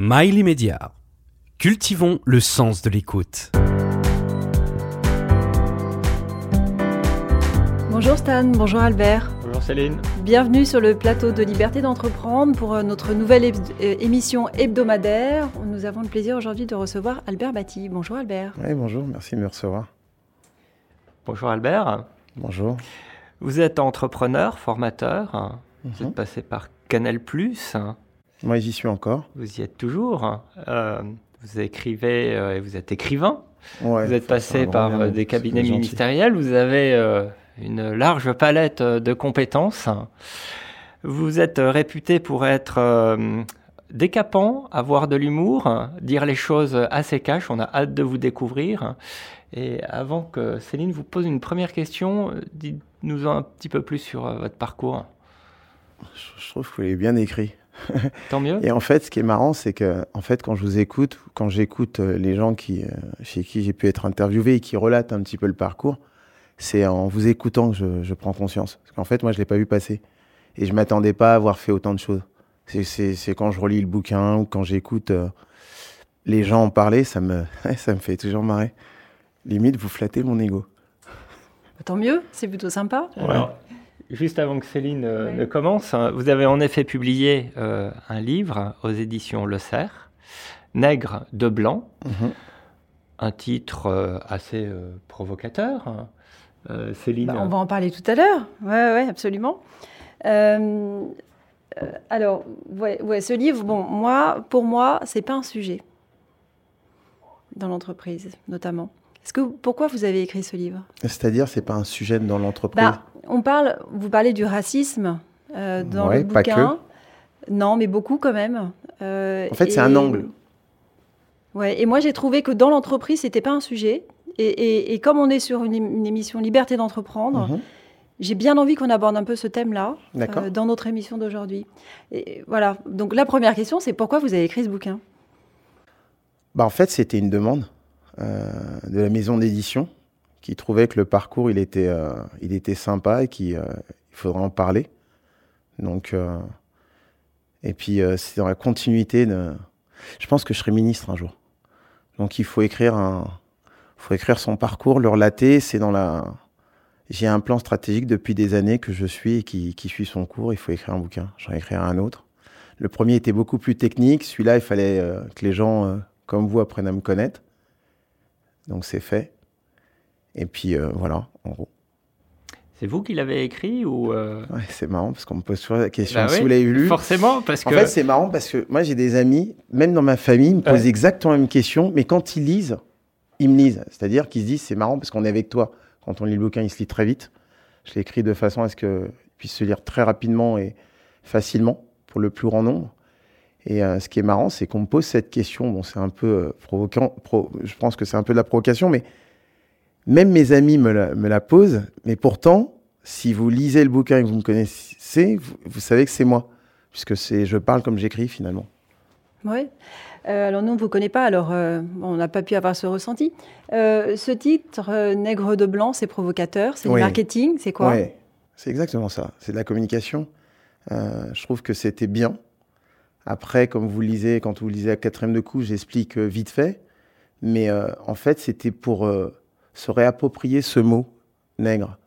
Mail immédiat. Cultivons le sens de l'écoute. Bonjour Stan, bonjour Albert. Bonjour Céline. Bienvenue sur le plateau de Liberté d'entreprendre pour euh, notre nouvelle euh, émission hebdomadaire. Nous avons le plaisir aujourd'hui de recevoir Albert Batty. Bonjour Albert. Oui, bonjour, merci de me recevoir. Bonjour Albert. Bonjour. Vous êtes entrepreneur, formateur. Vous êtes mhm. passé par Canal+. Moi, j'y suis encore. Vous y êtes toujours. Euh, vous écrivez et vous êtes écrivain. vous êtes passé par des cabinets ministériels. Vous avez une large palette euh, de compétences. Vous êtes réputé pour être euh, décapant, avoir de l'humour, dire les choses assez cash. On a hâte de vous découvrir. Et avant que Céline vous pose une première question, dites-nous un petit peu plus sur euh, votre parcours. Je trouve que vous l'avez bien écrit. Tant mieux. Et en fait, ce qui est marrant, c'est que, en fait, quand je vous écoute, quand j'écoute les gens qui, chez qui j'ai pu être interviewé et qui relatent un petit peu le parcours, c'est en vous écoutant que je, prends conscience. Parce qu'en fait, moi, je ne l'ai pas vu passer. Et je ne m'attendais pas à avoir fait autant de choses. C'est quand je relis le bouquin ou quand j'écoute euh, les gens en parler, ça me, ça me fait toujours marrer. Limite, vous flattez mon ego. Tant mieux, c'est plutôt sympa. Juste avant que Céline euh, ne commence, hein, vous avez en effet publié euh, un livre aux éditions Le Cerf, Nègre de blanc, mhm. un titre assez provocateur. Hein. Euh, Céline bah, On va en parler tout à l'heure. Oui, ouais, absolument. Euh, euh, alors, ouais, ouais, ce livre, bon, moi, pour moi, c'est pas un sujet dans l'entreprise, notamment. Est-ce que pourquoi vous avez écrit ce livre? C'est-à-dire, c'est pas un sujet dans l'entreprise? Bah, on parle, vous parlez du racisme dans le bouquin. Que. Non, mais beaucoup quand même. en fait, c'est un angle. Ouais, et moi j'ai trouvé que dans l'entreprise, c'était pas un sujet. Et, comme on est sur une, émission Liberté d'entreprendre, mhm. j'ai bien envie qu'on aborde un peu ce thème-là euh, dans notre émission d'aujourd'hui. Voilà. Donc la première question, c'est pourquoi vous avez écrit ce bouquin? Bah, En fait, c'était une demande euh, de la maison d'édition qui trouvait que le parcours, il était, euh, il était sympa et qu'il faudrait en parler. Donc, et puis, c'est dans la continuité de... Je pense que je serai ministre un jour. Donc, il faut écrire un, faut écrire son parcours, le relater. C'est dans la. J'ai un plan stratégique depuis des années que je suis et qui, qui suit son cours. Il faut écrire un bouquin. J'en écrire un autre. Le premier était beaucoup plus technique. Celui-là, il fallait euh, que les gens euh, comme vous apprennent à me connaître. Donc c'est fait. Et puis euh, voilà, en gros. C'est vous qui l'avez écrit ou ouais, C'est marrant parce qu'on me pose toujours la question bah si vous l'avez lu. Forcément, parce que. En fait, c'est marrant parce que moi, j'ai des amis, même dans ma famille, ils me posent exactement la même question, mais quand ils lisent, ils me lisent. C'est-à-dire qu'ils se disent, c'est marrant parce qu'on est avec toi. Quand on lit le bouquin, il se lit très vite. Je l'ai écrit de façon à ce qu'il puisse se lire très rapidement et facilement pour le plus grand nombre. Et euh, ce qui est marrant, c'est qu'on me pose cette question. Bon, c'est un peu euh, provoquant. je pense que c'est un peu de la provocation, mais même mes amis me la, posent. Mais pourtant, si vous lisez le bouquin et que vous me connaissez, vous, vous savez que c'est moi, puisque c'est, je parle comme j'écris finalement. Oui. Euh, alors nous, on ne vous connaît pas, alors euh, on n'a pas pu avoir ce ressenti. Euh, ce titre, Nègre de blanc, c'est provocateur, c'est du marketing, c'est quoi Oui, c'est exactement ça. C'est de la communication. je trouve que c'était bien. Après, comme vous le lisez, quand vous lisez à quatrième de coup, j'explique vite fait. Mais en fait, c'était pour se réapproprier ce mot, nègre,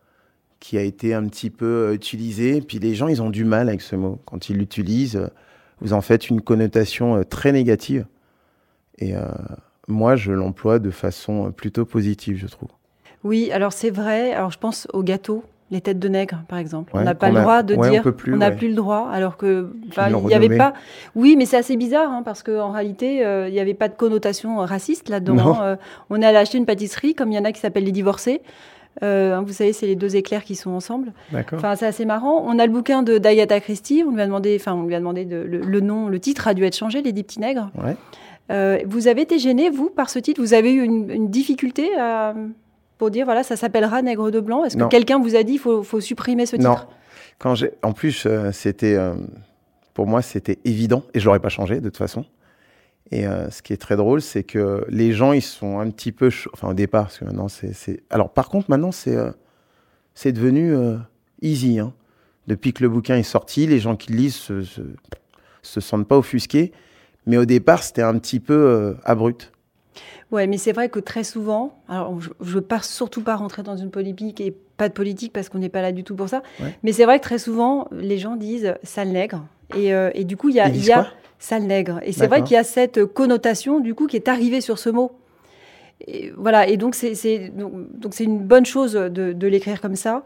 qui a été un petit peu utilisé. Puis les gens, ils ont du mal avec ce mot. Quand ils l'utilisent, vous en faites une connotation euh, très négative. Et euh, moi, je l'emploie de façon euh, plutôt positive, je trouve. Oui, alors c'est vrai. Alors je pense aux gâteaux, les têtes de nègre, par exemple. on n'a pas le droit de dire. On n'a plus le droit, alors que il n'y avait pas. Oui, mais c'est assez bizarre hein, parce qu'en réalité, il n'y avait pas de connotation raciste là-dedans. on est allé acheter une pâtisserie, comme il y en a qui s'appellent les divorcés. Euh, hein, vous savez, c'est les deux éclairs qui sont ensemble. Enfin, c'est assez marrant. On a le bouquin de d'Agatha Christie. On lui a demandé, enfin, on lui a demandé de, le, nom, le titre a dû être changé, Les Dix Petits Nègres. Euh, vous avez été gêné, vous, par ce titre? Vous avez eu une, difficulté pour dire, voilà, ça s'appellera Nègre de Blanc Est-ce que quelqu'un vous a dit, il faut, faut, supprimer ce titre? Non. Quand en plus, euh, c'était, pour moi, c'était évident, et je l'aurais pas changé de toute façon. Et euh, ce qui est très drôle, c'est que les gens, ils sont un petit peu... Enfin, au départ, parce que maintenant, c'est... Alors, par contre, maintenant, c'est euh, c'est devenu euh, easy. Hein. Depuis que le bouquin est sorti, les gens qui lisent se, se, se sentent pas offusqués. Mais au départ, c'était un petit peu euh, abrupt. Ouais, mais c'est vrai que très souvent, alors je ne veux pas surtout pas rentrer dans une polémique et pas de politique parce qu'on n'est pas là du tout pour ça. Mais c'est vrai que très souvent, les gens disent sale nègre. Et, euh, et du coup, il y a, y a sale nègre. Et c'est vrai qu'il y a cette connotation du coup qui est arrivée sur ce mot. Et voilà. Et donc c'est donc c'est une bonne chose de, de l'écrire comme ça.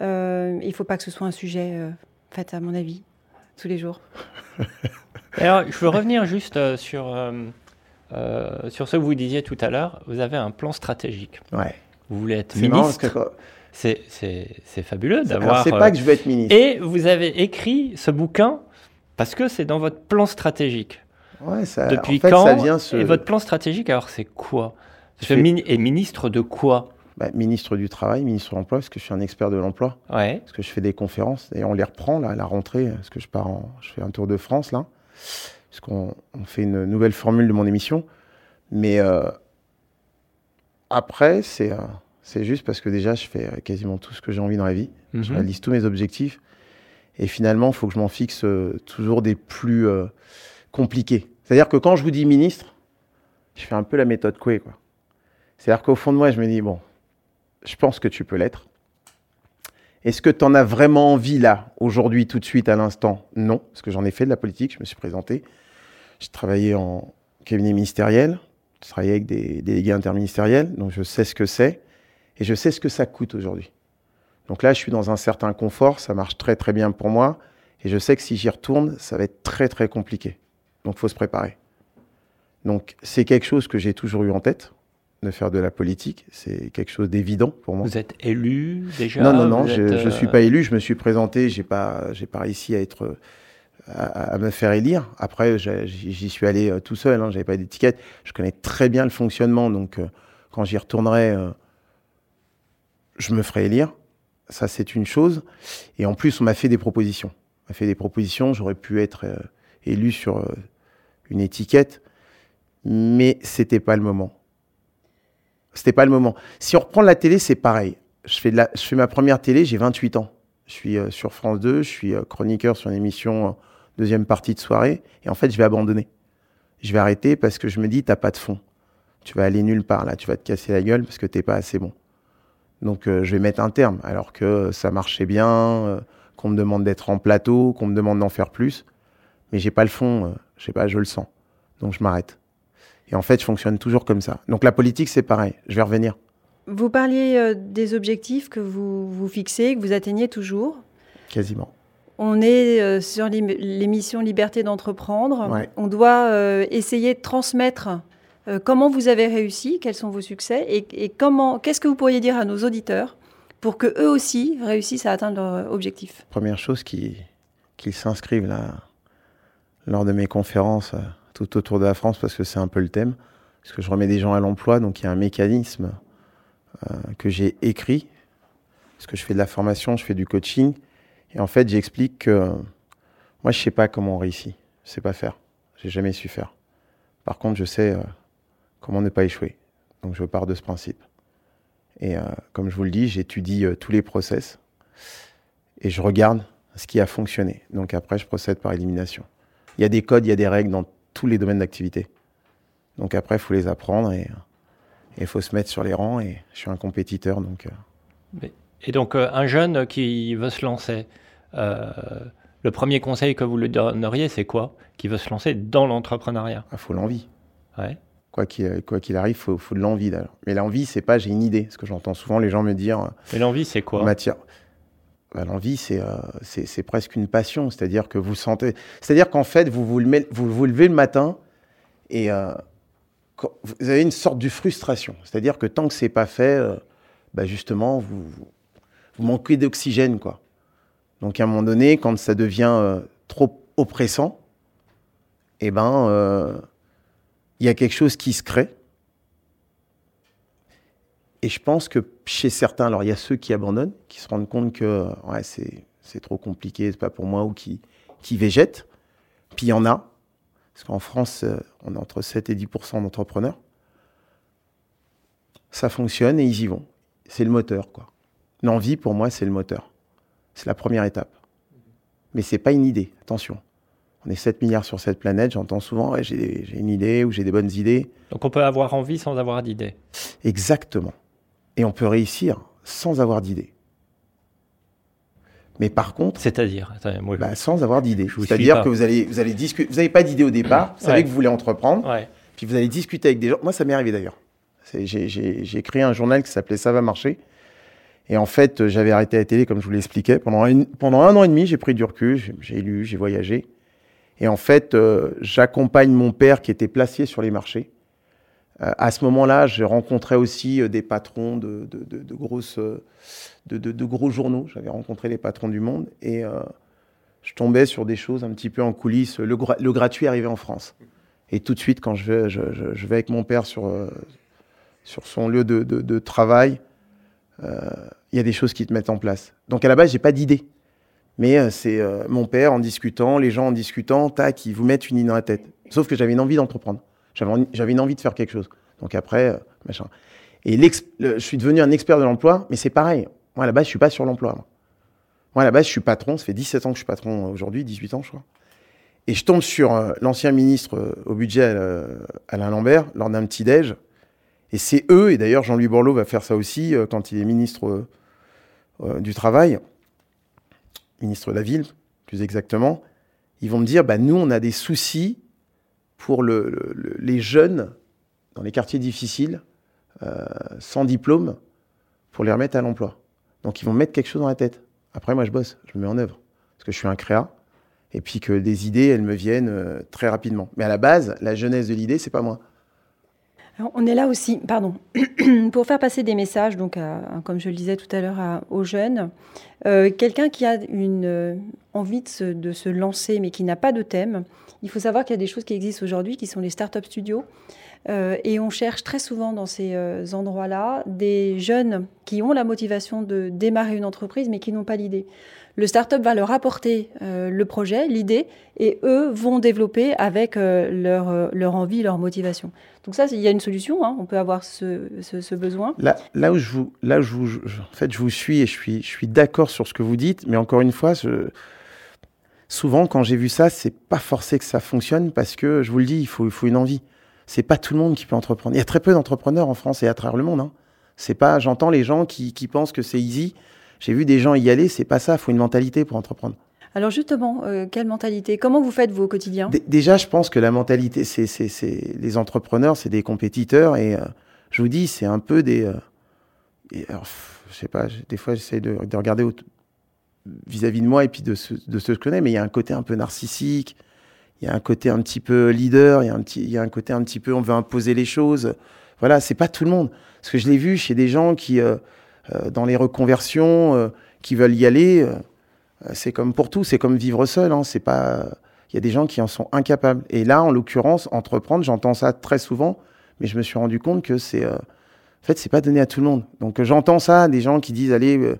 Euh, il ne faut pas que ce soit un sujet euh, fait à mon avis tous les jours. Alors, je veux revenir juste sur euh, sur ce que vous disiez tout à l'heure, vous avez un plan stratégique. Ouais. Vous voulez être ministre. C'est fabuleux d'avoir. C'est pas que je veux être ministre. Et vous avez écrit ce bouquin parce que c'est dans votre plan stratégique. Ouais, ça, Depuis en fait, quand ça vient Et votre plan stratégique, alors c'est quoi? Et ministre de quoi? Bah, Ministre du Travail, ministre de l'Emploi, parce que je suis un expert de l'emploi. Ouais. Parce que je fais des conférences. Et on les reprend là, à la rentrée, parce que je pars en, je fais un tour de France là puisqu'on on fait une nouvelle formule de mon émission. Mais euh, après, c'est euh, c'est juste parce que déjà, je fais euh, quasiment tout ce que j'ai envie dans la vie. Je mhm. réalise tous mes objectifs. Et finalement, il faut que je m'en fixe toujours des plus compliqués. C'est-à-dire que quand je vous dis ministre, je fais un peu la méthode Coué. Quoi. C'est-à-dire qu'au fond de moi, je me dis, bon, je pense que tu peux l'être. Est-ce que tu en as vraiment envie là, aujourd'hui, tout de suite, à l'instant? Non, parce que j'en ai fait de la politique, je me suis présenté. J'ai travaillé en cabinet ministériel, j'ai travaillé avec des délégués interministériels, donc je sais ce que c'est et je sais ce que ça coûte aujourd'hui. Donc là, je suis dans un certain confort, ça marche très très bien pour moi et je sais que si j'y retourne, ça va être très très compliqué. Donc il faut se préparer. Donc c'est quelque chose que j'ai toujours eu en tête de faire de la politique. C'est quelque chose d'évident pour moi. Vous êtes élu déjà? Non, non, non, je ne suis pas élu. Je me suis présenté. J'ai pas, j'ai pas réussi à être à, me faire élire. Après, j'y suis allé euh, tout seul, hein, j'avais pas d'étiquette. Je connais très bien le fonctionnement, donc euh, quand j'y retournerai, euh, je me ferai élire. Ça, c'est une chose. Et en plus, on m'a fait des propositions. On m'a fait des propositions. J'aurais pu être élu sur une étiquette, mais c'était pas le moment. C'était pas le moment. Si on reprend la télé, c'est pareil. Je fais, ma première télé, j'ai 28 ans. Je suis sur France 2, je suis chroniqueur sur une émission deuxième partie de soirée, et en fait, je vais abandonner. Je vais arrêter parce que je me dis, t'as pas de fond. Tu vas aller nulle part là, tu vas te casser la gueule parce que t'es pas assez bon. Donc euh, je vais mettre un terme, alors que ça marchait bien, euh, qu'on me demande d'être en plateau, qu'on me demande d'en faire plus, mais j'ai pas le fond, euh, je sais pas, je le sens. Donc je m'arrête. Et en fait, je fonctionne toujours comme ça. Donc la politique, c'est pareil. Je vais revenir. Vous parliez des objectifs que vous vous fixez, que vous atteignez toujours. Quasiment. On est euh, sur l'émission Liberté d'entreprendre. On doit euh, essayer de transmettre euh, comment vous avez réussi, quels sont vos succès et, comment, qu'est-ce que vous pourriez dire à nos auditeurs pour que eux aussi réussissent à atteindre leur objectif? Première chose, qu'ils s'inscrivent là lors de mes conférences tout autour de la France parce que c'est un peu le thème, parce que je remets des gens à l'emploi, donc il y a un mécanisme que j'ai écrit, parce que je fais de la formation, je fais du coaching, et en fait, j'explique que moi, je sais pas comment on réussit. Je sais pas faire. J'ai jamais su faire. Par contre, je sais euh, comment ne pas échouer. Donc, je pars de ce principe. Et euh, comme je vous le dis, j'étudie euh, tous les process et je regarde ce qui a fonctionné. Donc après, je procède par élimination. Il y a des codes, il y a des règles dans tous les domaines d'activité. Donc après, il faut les apprendre et il faut se mettre sur les rangs. Et je suis un compétiteur, donc. Et donc, euh, un jeune qui veut se lancer, euh, le premier conseil que vous lui donneriez, c'est quoi Qui veut se lancer dans l'entrepreneuriat Il ah, faut l'envie. Ouais. Quoi qu'il qu'il arrive, il faut, faut, de l'envie. Mais l'envie, c'est pas j'ai une idée. Parce que j'entends souvent les gens me dire. Mais l'envie, c'est quoi matière. Bah, l'envie, euh, c'est presque une passion. C'est-à-dire que vous sentez. C'est-à-dire qu'en fait, vous vous, vous vous levez le matin et vous avez une sorte de frustration. C'est-à-dire que tant que c'est pas fait, bah justement, vous, vous manquez d'oxygène, quoi. Donc à un moment donné, quand ça devient euh, trop oppressant, eh ben, euh, il y a quelque chose qui se crée. Et je pense que chez certains, alors il y a ceux qui abandonnent, qui se rendent compte que ouais, c'est trop compliqué, c'est pas pour moi, ou qui, qui végètent. Puis il y en a, parce qu'en France, euh, on a entre 7 et 10% d'entrepreneurs. Ça fonctionne et ils y vont. C'est le moteur, quoi. L'envie, pour moi, c'est le moteur. C'est la première étape. Mais c'est pas une idée, attention. On est 7 milliards sur cette planète, j'entends souvent, j'ai une idée ou j'ai des bonnes idées. Donc on peut avoir envie sans avoir d'idée. Exactement. Et on peut réussir sans avoir d'idée. Mais par contre, c'est-à-dire bah, sans avoir d'idée. C'est-à-dire que vous allez, vous allez discuter. Vous n'avez pas d'idée au départ. Vous savez que vous voulez entreprendre. Puis vous allez discuter avec des gens. Moi, ça m'est arrivé d'ailleurs. J'ai créé un journal qui s'appelait Ça va marcher. Et en fait, j'avais arrêté la télé, comme je vous l'expliquais. Pendant, pendant un an et demi, j'ai pris du recul. J'ai lu, j'ai voyagé. Et en fait, euh, j'accompagne mon père qui était placé sur les marchés. Euh, à ce moment-là, j'ai rencontré aussi euh, des patrons de, de, grosses, de, gros journaux. J'avais rencontré les patrons du monde et je tombais sur des choses un petit peu en coulisses. Le, gratuit arrivait en France. Et tout de suite, quand je vais, je, vais avec mon père sur, sur son lieu de, travail, il y a des choses qui te mettent en place. Donc à la base, j'ai pas d'idée. Mais c'est mon père en discutant, les gens en discutant, tac, ils vous mettent une idée dans la tête. Sauf que j'avais une envie d'entreprendre. J'avais une envie de faire quelque chose. Donc après, euh, machin. Et je suis devenu un expert de l'emploi, mais c'est pareil. Moi, à la base, je suis pas sur l'emploi. Moi. à la base, je suis patron. Ça fait 17 ans que je suis patron euh, aujourd'hui, 18 ans, je crois. Et je tombe sur euh, l'ancien ministre au budget, Alain Lambert, lors d'un petit déj. Et c'est eux, et d'ailleurs Jean-Louis Borloo va faire ça aussi quand il est ministre du Travail, ministre de la Ville, plus exactement. Ils vont me dire, bah, nous, on a des soucis pour les jeunes dans les quartiers difficiles, euh, sans diplôme, pour les remettre à l'emploi. Donc ils vont mettre quelque chose dans la tête. Après, moi, je bosse, je me mets en œuvre. Parce que je suis un créa. Et puis que des idées, elles me viennent euh, très rapidement. Mais à la base, la jeunesse de l'idée, c'est pas moi. On est là aussi, pardon, pour faire passer des messages, donc comme je le disais tout à l'heure, aux jeunes. Euh, quelqu'un qui a une envie de se, lancer, mais qui n'a pas de thème, il faut savoir qu'il y a des choses qui existent aujourd'hui, qui sont les start-up studios. Euh, et on cherche très souvent dans ces euh, endroits-là des jeunes qui ont la motivation de démarrer une entreprise, mais qui n'ont pas l'idée. Le start-up va leur apporter euh, le projet, l'idée, et eux vont développer avec leur, leur envie, leur motivation. Donc ça, il y a une solution, hein. on peut avoir ce, ce, besoin. Là, là, où je vous, là je vous, en fait, je vous suis et je suis, je suis d'accord sur ce que vous dites, mais encore une fois, souvent, quand j'ai vu ça, c'est pas forcé que ça fonctionne parce que, je vous le dis, il faut, il faut une envie. C'est pas tout le monde qui peut entreprendre. Il y a très peu d'entrepreneurs en France et à travers le monde. Hein. C'est pas, j'entends les gens qui, qui pensent que c'est easy. J'ai vu des gens y aller, c'est pas ça. Il faut une mentalité pour entreprendre. Alors justement, euh, quelle mentalité? Comment vous faites vos quotidiens Déjà, je pense que la mentalité, c'est, les entrepreneurs, c'est des compétiteurs et euh, je vous dis, c'est un peu des. Euh, alors, je sais pas, des fois, j'essaie de, de regarder vis-à-vis de moi et puis de ce, de ce que je connais, mais il y a un côté un peu narcissique, il y a un côté un petit peu leader, il y a un, petit, il y a un côté un petit peu on veut imposer les choses. Voilà, c'est pas tout le monde. Parce que je l'ai vu chez des gens qui, dans les reconversions, euh, qui veulent y aller, c'est comme pour tout, c'est comme vivre seul. Hein, c'est pas, il y a des gens qui en sont incapables. Et là, en l'occurrence, entreprendre, j'entends ça très souvent, mais je me suis rendu compte que c'est, en fait, c'est pas donné à tout le monde. Donc j'entends ça, des gens qui disent allez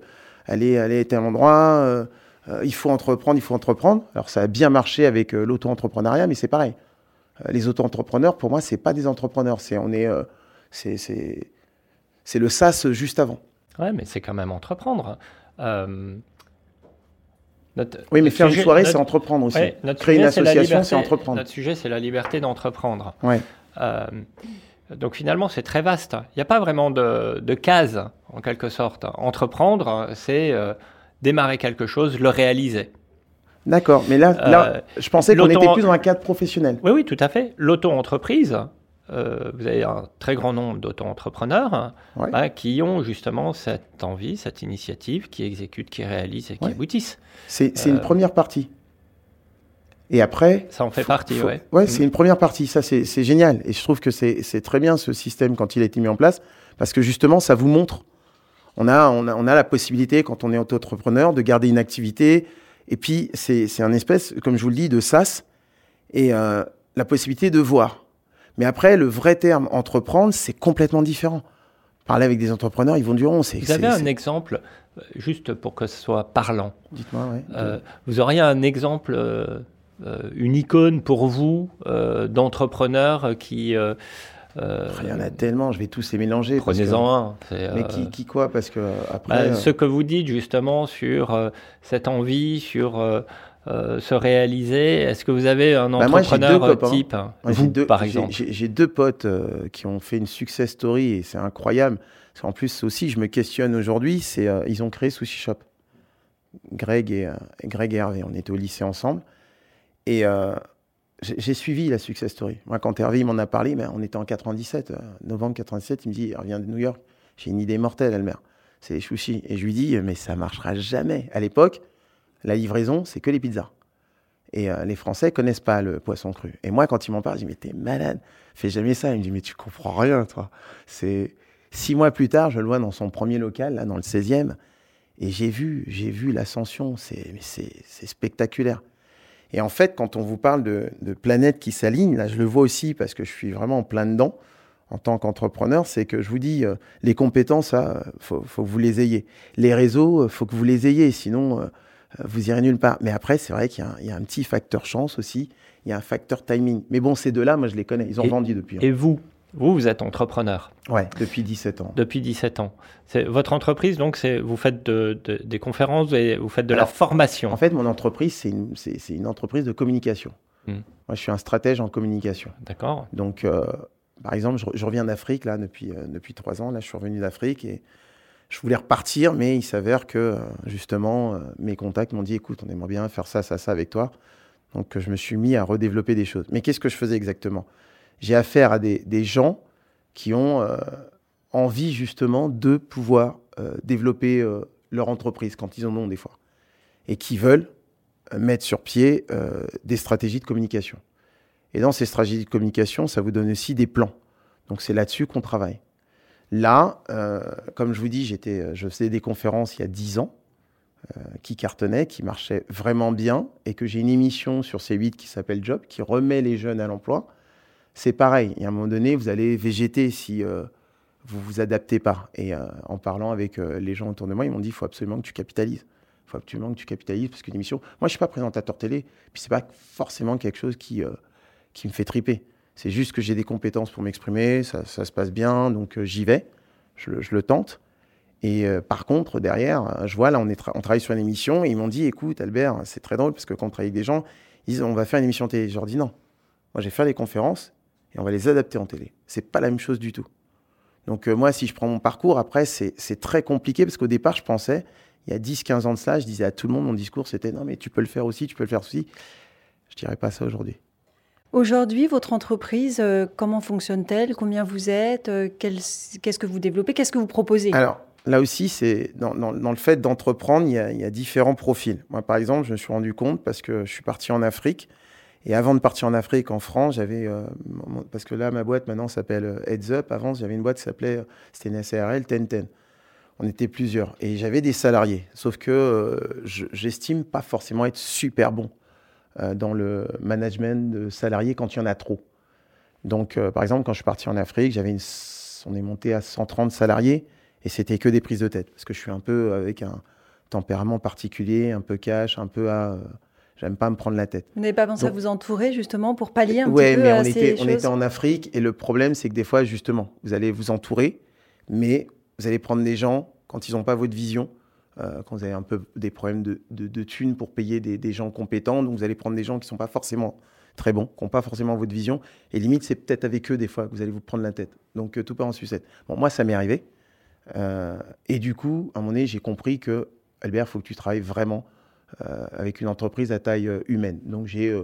aller, aller à tel endroit, euh, euh, il faut entreprendre, il faut entreprendre. Alors ça a bien marché avec euh, l'auto-entrepreneuriat, mais c'est pareil. les auto-entrepreneurs, pour moi, c'est pas des entrepreneurs. C'est on est, c'est, c'est, le SaaS juste avant. Ouais, mais c'est quand même entreprendre. oui, mais faire une soirée, c'est entreprendre aussi. Créer une association, c'est entreprendre. Notre sujet, c'est la liberté d'entreprendre. Ouais. Donc finalement, c'est très vaste. Il n'y a pas vraiment de, de case, en quelque sorte. Entreprendre, c'est euh, démarrer quelque chose, le réaliser. D'accord, mais là, là euh, je pensais qu'on était plus dans un cadre professionnel. Oui, oui, tout à fait. L'auto-entreprise, euh, vous avez un très grand nombre d'auto-entrepreneurs hein, qui ont justement cette envie, cette initiative, qui exécutent, qui réalisent et qui aboutissent. C'est une première partie. Et après. Ça en fait partie, ouais. Ouais, c'est mm. une première partie. Ça, c'est génial. Et je trouve que c'est très bien ce système quand il a été mis en place, parce que justement, ça vous montre. On a, on a, on a la possibilité, quand on est auto-entrepreneur, de garder une activité. Et puis, c'est un espèce, comme je vous le dis, de sas et euh, la possibilité de voir. Mais après, le vrai terme entreprendre, c'est complètement différent. Parler avec des entrepreneurs, ils vont du rond. Vous avez un exemple, euh, juste pour que ce soit parlant. Dites-moi, oui. Euh, vous auriez un exemple euh, une icône pour vous euh, d'entrepreneur qui euh, il y en a tellement, je vais tous les mélanger. Prenez-en un. Mais qui, qui, quoi Parce que après. Bah, ce que vous dites justement sur cette envie, sur se réaliser Est-ce que vous avez un bah, entrepreneur type vous, deux, par exemple J'ai deux potes qui ont fait une success story et c'est incroyable. En plus aussi, je me questionne aujourd'hui, c'est ils ont créé Sushi Shop. Greg et, Greg et Hervé, on était au lycée ensemble. Et j'ai suivi la success story. Moi, quand Hervé m'en a parlé, ben, on était en 97, novembre 97, il me dit, il revient de New York. J'ai une idée mortelle, Elmer c'est les sushis. Et je lui dis, mais ça marchera jamais. À l'époque, la livraison, c'est que les pizzas. Et euh, les Français connaissent pas le poisson cru. Et moi, quand il m'en parle, je dis, mais t'es malade, fais jamais ça. Il me dit, mais tu comprends rien, toi. C'est six mois plus tard, je le vois dans son premier local, là, dans le 16e. Et j'ai vu, j'ai vu l'ascension. C'est, spectaculaire. Et en fait, quand on vous parle de, planètes qui s'alignent, là, je le vois aussi parce que je suis vraiment en plein dedans en tant qu'entrepreneur, c'est que je vous dis, euh, les compétences, il faut, que vous les ayez. Les réseaux, il euh, faut que vous les ayez, sinon euh, vous irez nulle part. Mais après, c'est vrai qu'il y, a un petit facteur chance aussi, il y a un facteur timing. Mais bon, ces deux-là, moi je les connais, ils ont vendu depuis. Hein. Et vous vous, vous êtes entrepreneur. Ouais, depuis 17 ans. Depuis 17 ans. Votre entreprise, donc, c'est vous faites des conférences et vous faites de la formation. En fait, mon entreprise, c'est une, une, entreprise de communication. Hmm. Moi, je suis un stratège en communication. D'accord. Donc, par exemple, je, reviens d'Afrique, là, depuis, euh, depuis trois ans. Là, je suis revenu d'Afrique et je voulais repartir, mais il s'avère que, euh, justement, euh, mes contacts m'ont dit écoute, on aimerait bien faire ça, ça, ça avec toi. Donc, je me suis mis à redévelopper des choses. Mais qu'est-ce que je faisais exactement? J'ai affaire à des, des, gens qui ont envie, justement, de pouvoir développer leur entreprise quand ils en ont des fois. Et qui veulent mettre sur pied des stratégies de communication. Et dans ces stratégies de communication, ça vous donne aussi des plans. Donc c'est là-dessus qu'on travaille. Là, euh, comme je vous dis, j'étais, je faisais des conférences il y a 10 ans euh, qui cartonnaient, qui marchaient vraiment bien, et que j'ai une émission sur C8 qui s'appelle Job, qui remet les jeunes à l'emploi. C'est pareil. Et à un moment donné, vous allez végéter si euh, vous vous adaptez pas. Et en parlant avec les gens autour de moi, ils m'ont dit il faut absolument que tu capitalises. Il faut absolument que tu capitalises parce qu'une émission. Moi, je suis pas présentateur télé, puis c'est pas forcément quelque chose qui qui me fait triper. C'est juste que j'ai des compétences pour m'exprimer, ça, se passe bien, donc euh, j'y vais, je, le tente. Et euh, par contre, derrière, je vois, là, on, travaille sur une émission, et ils m'ont dit, écoute, Albert, c'est très drôle, parce que quand on travaille avec des gens, ils disent, on va faire une émission télé. Je leur dis, non, moi, je vais faire des conférences, et on va les adapter en télé. C'est pas la même chose du tout. Donc euh, moi, si je prends mon parcours, après, c'est très compliqué, parce qu'au départ, je pensais, il y a 10-15 ans de ça, je disais à tout le monde, mon discours, c'était, non, mais tu peux le faire aussi, tu peux le faire aussi. Je dirais pas ça aujourd'hui. Aujourd'hui, votre entreprise, euh, comment fonctionne-t-elle? Combien vous êtes? Euh, Qu'est-ce que vous développez? Qu'est-ce que vous proposez? Alors, là aussi, c'est dans, le fait d'entreprendre, il, y a différents profils. Moi, par exemple, je me suis rendu compte parce que je suis parti en Afrique. Et avant de partir en Afrique, en France, j'avais. Euh, parce que là, ma boîte maintenant s'appelle Heads Up. Avant, j'avais une boîte qui s'appelait. C'était une SARL, Ten On était plusieurs. Et j'avais des salariés. Sauf que j'estime pas forcément être super bon dans le management de salariés quand il y en a trop. Donc, euh, par exemple, quand je suis parti en Afrique, j'avais une... on est monté à 130 salariés et c'était que des prises de tête parce que je suis un peu avec un tempérament particulier, un peu cash, un peu à. Euh, j'aime pas me prendre la tête. Vous n'avez pas pensé à vous entourer justement pour pallier un petit peu mais on était, on était en Afrique et le problème c'est que des fois justement vous allez vous entourer, mais vous allez prendre des gens quand ils n'ont pas votre vision euh, quand vous avez un peu des problèmes de, de, thunes pour payer des, gens compétents. Donc vous allez prendre des gens qui ne sont pas forcément très bons, qui n'ont pas forcément votre vision. Et limite, c'est peut-être avec eux des fois que vous allez vous prendre la tête. Donc euh, tout part en sucette. Bon, moi, ça m'est arrivé. Euh, et du coup, à un moment donné, j'ai compris que, Albert, il faut que tu travailles vraiment avec une entreprise à taille humaine. Donc j'ai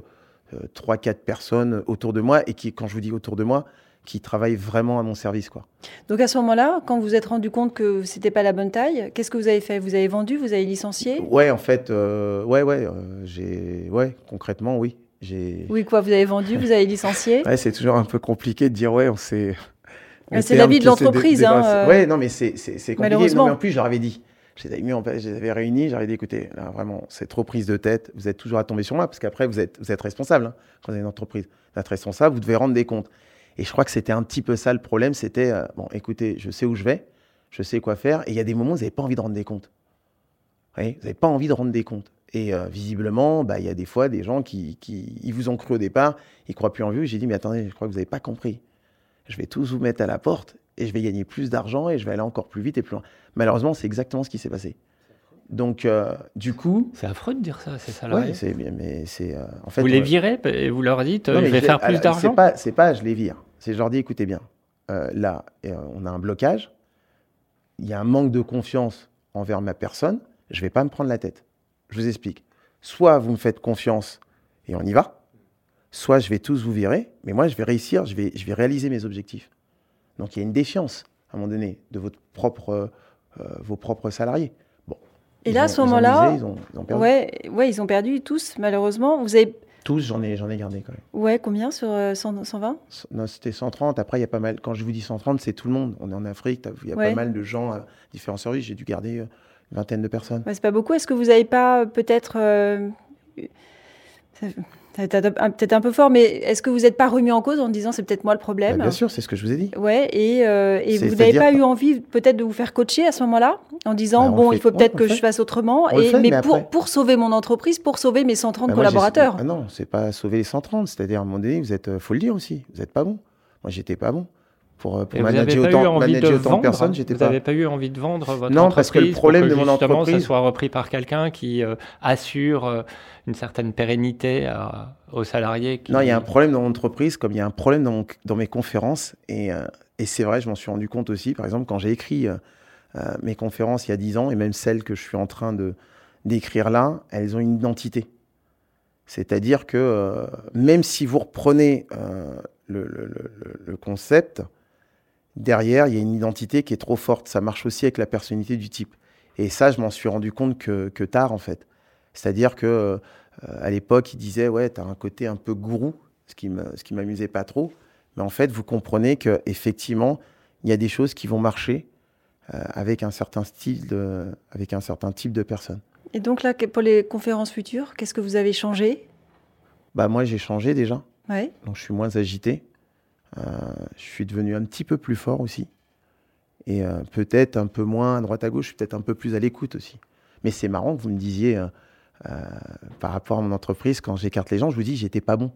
3-4 personnes autour de moi et qui, quand je vous dis autour de moi, qui travaillent vraiment à mon service. Quoi. Donc à ce moment-là, quand vous vous êtes rendu compte que c'était pas la bonne taille, qu'est-ce que vous avez fait? Vous avez vendu Vous avez licencié? Ouais, en fait, euh, ouais, ouais, euh, j'ai, ouais, concrètement, oui. J'ai... Oui, quoi Vous avez vendu Vous avez licencié? Ouais, c'est toujours un peu compliqué de dire ouais, on s'est. c'est la vie de l'entreprise, hein. Euh. Ouais, non, mais c'est, c'est, c'est compliqué. Non, mais en plus, je leur avais dit. Je les avais mis en je les avais réunis, j'avais dit écoutez, là vraiment, c'est trop prise de tête, vous êtes toujours à tomber sur moi, parce qu'après, vous êtes, vous êtes responsable. Hein, quand vous avez une entreprise, vous êtes responsable, vous devez rendre des comptes. Et je crois que c'était un petit peu ça le problème. C'était, euh, bon, écoutez, je sais où je vais, je sais quoi faire. Et il y a des moments où vous n'avez pas envie de rendre des comptes. vous n'avez pas envie de rendre des comptes. Et euh, visiblement, bah, il y a des fois des gens qui, qui ils vous ont cru au départ, ils croient plus en vue. J'ai dit, mais attendez, je crois que vous n'avez pas compris. Je vais tous vous mettre à la porte et je vais gagner plus d'argent et je vais aller encore plus vite et plus loin. Malheureusement, c'est exactement ce qui s'est passé. Donc, euh, du coup. C'est affreux de dire ça, ces salariés. Oui, c'est mais c'est. Euh, en fait, vous les virez et vous leur dites, je vais faire plus d'argent. C'est pas, c'est pas, je les vire. C'est je leur dis, écoutez bien, là, on a un blocage. Il y a un manque de confiance envers ma personne. Je vais pas me prendre la tête. Je vous explique. Soit vous me faites confiance et on y va. Soit je vais tous vous virer, mais moi je vais réussir, je vais, je vais réaliser mes objectifs. Donc il y a une défiance à un moment donné de votre propre, vos propres salariés. Et là, à ce moment-là, ils, ont, perdu. Ouais, ouais, ils ont perdu tous, malheureusement. Vous avez tous, j'en ai, j'en ai gardé quand même. Ouais, combien sur 120 euh, Non, c'était 130. Après, il y a pas mal. Quand je vous dis 130, c'est tout le monde. On est en Afrique, il y a pas mal de gens à différents services. J'ai dû garder euh, une vingtaine de personnes. c'est pas beaucoup. Est-ce que vous n'avez pas euh, peut-être peut-être un peu fort, mais est-ce que vous n'êtes pas remis en cause en disant c'est peut-être moi le problème bah, Bien sûr, c'est ce que je vous ai dit. Ouais, et, euh, et vous n'avez pas eu envie peut-être de vous faire coacher à ce moment-là en disant bah, bon, il faut peut-être que je fasse autrement, et, mais, pour, pour sauver mon entreprise, pour sauver mes 130 bah, collaborateurs. Ah non, c'est pas sauver les 130, c'est-à-dire à un moment donné, vous êtes, euh, faut le dire aussi, vous n'êtes pas bon. Moi, j'étais pas bon pour, euh, pour manager autant, manager autant de, personnes. J'étais vous n'avez pas eu envie de vendre votre non, parce que le problème de mon entreprise, ça soit repris par quelqu'un qui euh, assure euh, une certaine pérennité aux salariés. Non, il y a un problème dans mon entreprise, comme il y a un problème dans, dans mes conférences, et, et c'est vrai, je m'en suis rendu compte aussi. Par exemple, quand j'ai écrit mes conférences il y a 10 ans, et même celles que je suis en train de d'écrire là, elles ont une identité. C'est-à-dire que même si vous reprenez le, le, le, concept, derrière, il y a une identité qui est trop forte. Ça marche aussi avec la personnalité du type. Et ça, je m'en suis rendu compte que, tard, en fait. C'est-à-dire que euh, à l'époque, il disait ouais, tu as un côté un peu gourou, ce qui me, ce qui m'amusait pas trop. Mais en fait, vous comprenez que effectivement, il y a des choses qui vont marcher euh, avec un certain style, de, avec un certain type de personne. Et donc là, pour les conférences futures, qu'est-ce que vous avez changé? Bah moi, j'ai changé déjà. Ouais. Donc je suis moins agité. Euh, je suis devenu un petit peu plus fort aussi. Et euh, peut-être un peu moins à droite à gauche, je suis peut-être un peu plus à l'écoute aussi. Mais c'est marrant que vous me disiez, euh, par rapport à mon entreprise, quand j'écarte les gens, je vous dis, j'étais pas bon.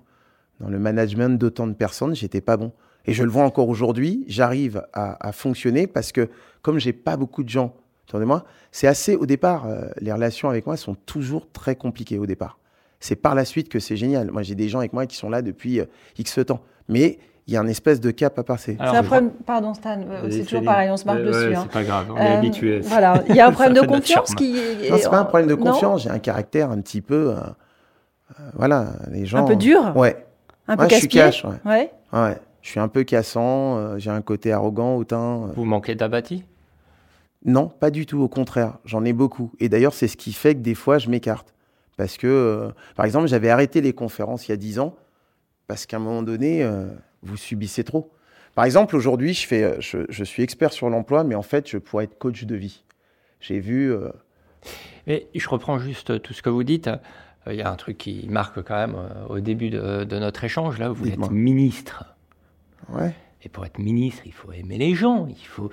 Dans le management d'autant de personnes, j'étais pas bon. Et je le vois encore aujourd'hui, j'arrive à, fonctionner parce que comme j'ai pas beaucoup de gens autour de moi, c'est assez au départ, les relations avec moi sont toujours très compliquées au départ. C'est par la suite que c'est génial. Moi, j'ai des gens avec moi qui sont là depuis X temps. Mais il y a un espèce de cap à passer. C'est un problème, pardon Stan, euh, c'est toujours pareil, on se marque dessus. Hein. C'est pas grave, on est euh, habitué. Voilà, il y a un problème de confiance qui. Est... Non, c'est pas un problème de confiance. J'ai un caractère un petit peu, euh, voilà, les gens. Un peu dur? Ouais. Un peu casse Je suis cash, ouais. ouais. ouais. Je suis un peu cassant. j'ai un côté arrogant, hautain. Vous manquez d'abatis Non, pas du tout. Au contraire, j'en ai beaucoup. Et d'ailleurs, c'est ce qui fait que des fois, je m'écarte. Parce que, par exemple, j'avais arrêté les conférences il y a 10 ans parce qu'à un moment donné vous subissez trop. Par exemple, aujourd'hui, je, fais, je, suis expert sur l'emploi, mais en fait, je pourrais être coach de vie. J'ai vu. Euh, mais je reprends juste tout ce que vous dites. Euh, il y a un truc qui marque quand même euh, au début de, notre échange. Là, vous êtes ministre. Ouais. Et pour être ministre, il faut aimer les gens. Il faut.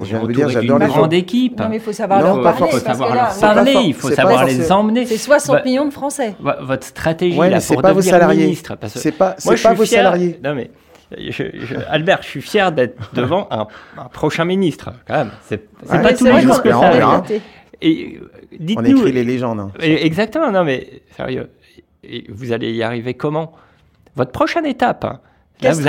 on je est dire, d'une grande équipe. Non, mais il faut savoir leur parler. Il faut savoir leur parler. Il faut savoir les emmener. C'est 60 millions de Français. Votre stratégie là, pour devenir salariés. ministre. C'est pas, moi, pas vos salariés. Non mais Albert, je suis fier d'être devant un, prochain ministre, quand même. C'est pas tous les jours que ça arrive. Et On écrit les légendes. Hein. Exactement, non mais sérieux. vous allez y arriver comment? Votre prochaine étape, hein. vous,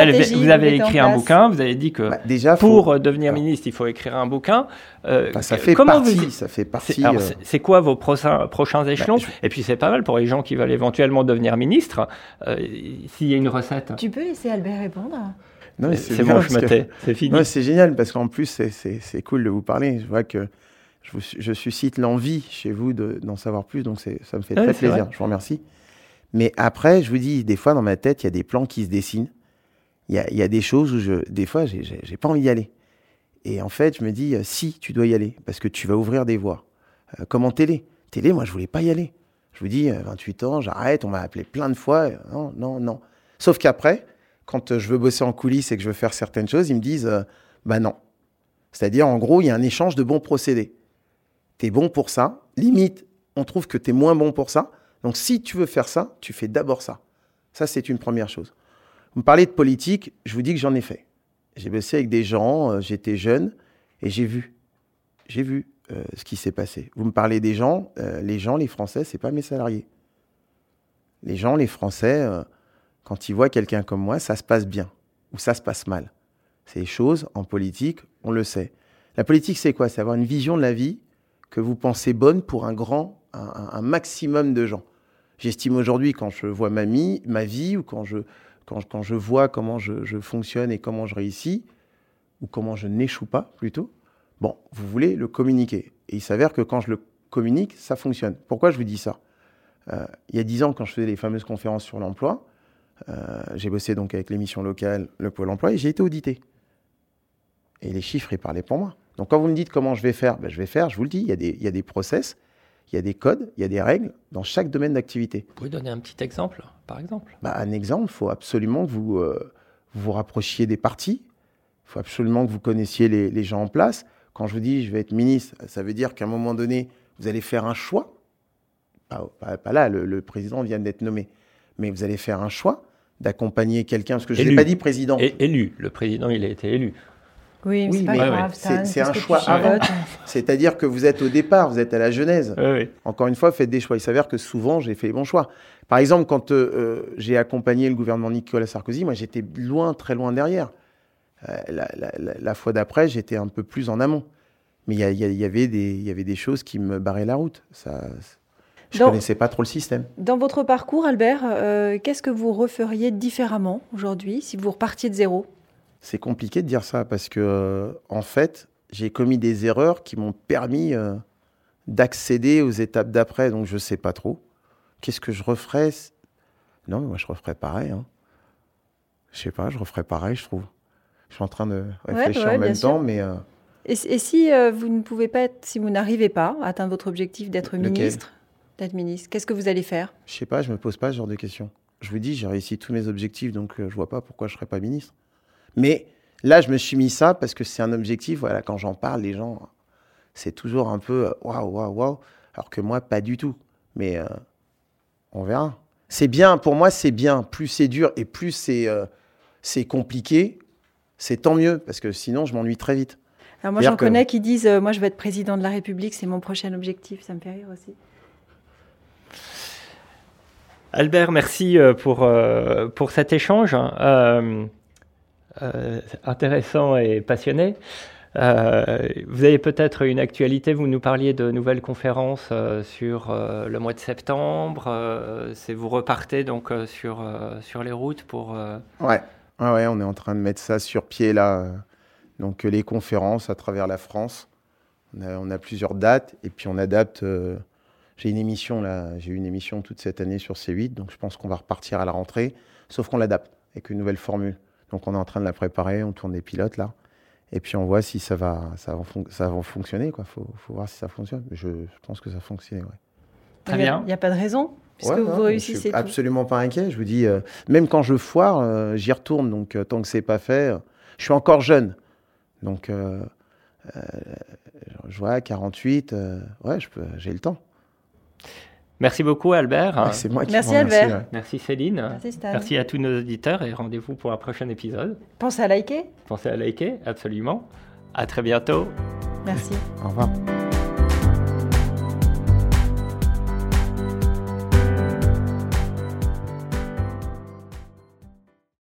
avez écrit un bouquin, vous avez dit que bah, déjà, pour devenir ministre, il faut écrire un bouquin. Euh, bah, ça, fait comment partie, ça fait partie. Euh, c'est quoi vos prochains, prochains bah, échelons Et puis c'est pas mal pour les gens qui veulent éventuellement devenir ministre, euh, s'il y a une recette. Tu peux laisser Albert répondre c'est bon, je me C'est fini. c'est génial parce qu'en plus, c'est cool de vous parler. Je vois que je, je suscite l'envie chez vous d'en savoir plus, donc ça me fait très plaisir. Je vous remercie. Mais après, je vous dis, des fois, dans ma tête, il y a des plans qui se dessinent il y a, des choses où, des fois, j'ai pas envie d'y aller. Et en fait, je me dis, euh, si, tu dois y aller, parce que tu vas ouvrir des voies. Euh, comme en télé. Télé, moi, je voulais pas y aller. Je vous dis, 28 euh, ans, j'arrête, on m'a appelé plein de fois. Non, non, non. Sauf qu'après, quand je veux bosser en coulisses et que je veux faire certaines choses, ils me disent, bah non. C'est-à-dire, en gros, il y a un échange de bons procédés. Tu es bon pour ça. Limite, on trouve que tu es moins bon pour ça. Donc, si tu veux faire ça, tu fais d'abord ça. Ça, c'est une première chose. Vous me parlez de politique, je vous dis que j'en ai fait. J'ai bossé avec des gens, euh, j'étais jeune et j'ai vu. J'ai vu. ce qui s'est passé. Vous me parlez des gens, les gens, les Français, c'est pas mes salariés. Les gens, les Français, quand ils voient quelqu'un comme moi, ça se passe bien ou ça se passe mal. Des choses en politique, on le sait. La politique, c'est quoi? C'est avoir une vision de la vie que vous pensez bonne pour un grand, un, maximum de gens. J'estime aujourd'hui, quand je vois ma vie ou quand je, quand, je vois comment je, fonctionne et comment je réussis, ou comment je n'échoue pas plutôt, bon, vous voulez le communiquer. Et il s'avère que quand je le communique, ça fonctionne. Pourquoi je vous dis ça? Euh, Il y a dix ans, quand je faisais les fameuses conférences sur l'emploi, euh, j'ai bossé donc avec l'émission locale, le Pôle emploi, et j'ai été audité. Et les chiffres, ils parlaient pour moi. Donc quand vous me dites comment je vais faire, ben, je vais faire, je vous le dis, a il y a des process, il y a des codes, il y a des règles dans chaque domaine d'activité. Vous pouvez donner un petit exemple, par exemple bah, Un exemple, il faut absolument que vous, euh, vous rapprochiez des partis, il faut absolument que vous connaissiez les, les, gens en place. Quand je vous dis je vais être ministre, ça veut dire qu'à un moment donné, vous allez faire un choix. Pas, pas, là, le, le président vient d'être nommé, mais vous allez faire un choix d'accompagner quelqu'un, parce que je n'ai pas dit président. Élu, le président, il a été élu. Oui, c'est pas grave. C'est un choix avant. C'est-à-dire que vous êtes au départ, vous êtes à la genèse. Encore une fois, faites des choix. Il s'avère que souvent, j'ai fait les bons choix. Par exemple, quand euh, euh, j'ai accompagné le gouvernement Nicolas Sarkozy, moi, j'étais loin, très loin derrière. Euh, la, fois d'après, j'étais un peu plus en amont. Mais il y, y, avait des, y avait des choses qui me barraient la route. Ça, je ne connaissais pas trop le système. Dans votre parcours, Albert, euh, qu'est-ce que vous referiez différemment aujourd'hui si vous repartiez de zéro? C'est compliqué de dire ça parce que, euh, en fait, j'ai commis des erreurs qui m'ont permis euh, d'accéder aux étapes d'après, donc je ne sais pas trop. Qu'est-ce que je referais Non, moi je referais pareil. Hein. Je sais pas, je referais pareil, je trouve. Je suis en train de réfléchir en même temps, mais. Et, si vous ne pouvez pas être, si vous n'arrivez pas à atteindre votre objectif d'être ministre d'être ministre Qu'est-ce que vous allez faire? Je sais pas, je me pose pas ce genre de questions. Je vous dis, j'ai réussi tous mes objectifs, donc je euh, je vois pas pourquoi je serais pas ministre. Mais là, je me suis mis ça parce que c'est un objectif. Voilà, quand j'en parle, les gens, c'est toujours un peu euh, waouh, waouh, waouh. Alors que moi, pas du tout. Mais euh, on verra. C'est bien, pour moi, c'est bien. Plus c'est dur et plus c'est c'est compliqué, c'est tant mieux parce que sinon, je m'ennuie très vite. Alors moi, j'en connais qui disent, moi, je vais être président de la République, c'est mon prochain objectif. Ça me fait rire aussi. Albert, merci euh, pour, euh, pour cet échange euh, intéressant et passionné. vous avez peut-être une actualité, vous nous parliez de nouvelles conférences sur le mois de septembre. c'est vous repartez donc sur, sur les routes pour. Ouais. ouais, on est en train de mettre ça sur pied là. Donc les conférences à travers la France. On a, on a plusieurs dates et puis on adapte j'ai une émission là, j'ai une émission toute cette année sur C8, donc je pense qu'on va repartir à la rentrée, sauf qu'on l'adapte avec une nouvelle formule. Donc on est en train de la préparer, on tourne des pilotes là, et puis on voit si ça va, ça va, ça va fonctionner. Il faut, faut, voir si ça fonctionne. Je, pense que ça fonctionne. Ouais. Très bien. Il n'y a, pas de raison puisque vous réussissez. Je suis absolument pas inquiet. Je vous dis, euh, même quand je foire, euh, j'y retourne. Donc euh, tant que c'est pas fait, je suis encore jeune. Donc je vois 48, ouais, j'ai le temps. Merci beaucoup Albert. c'est moi qui Merci Albert. Merci Céline. Merci, Merci à tous nos auditeurs et rendez-vous pour un prochain épisode. Pensez à liker. Pensez à liker, absolument. À très bientôt. Merci. Au revoir.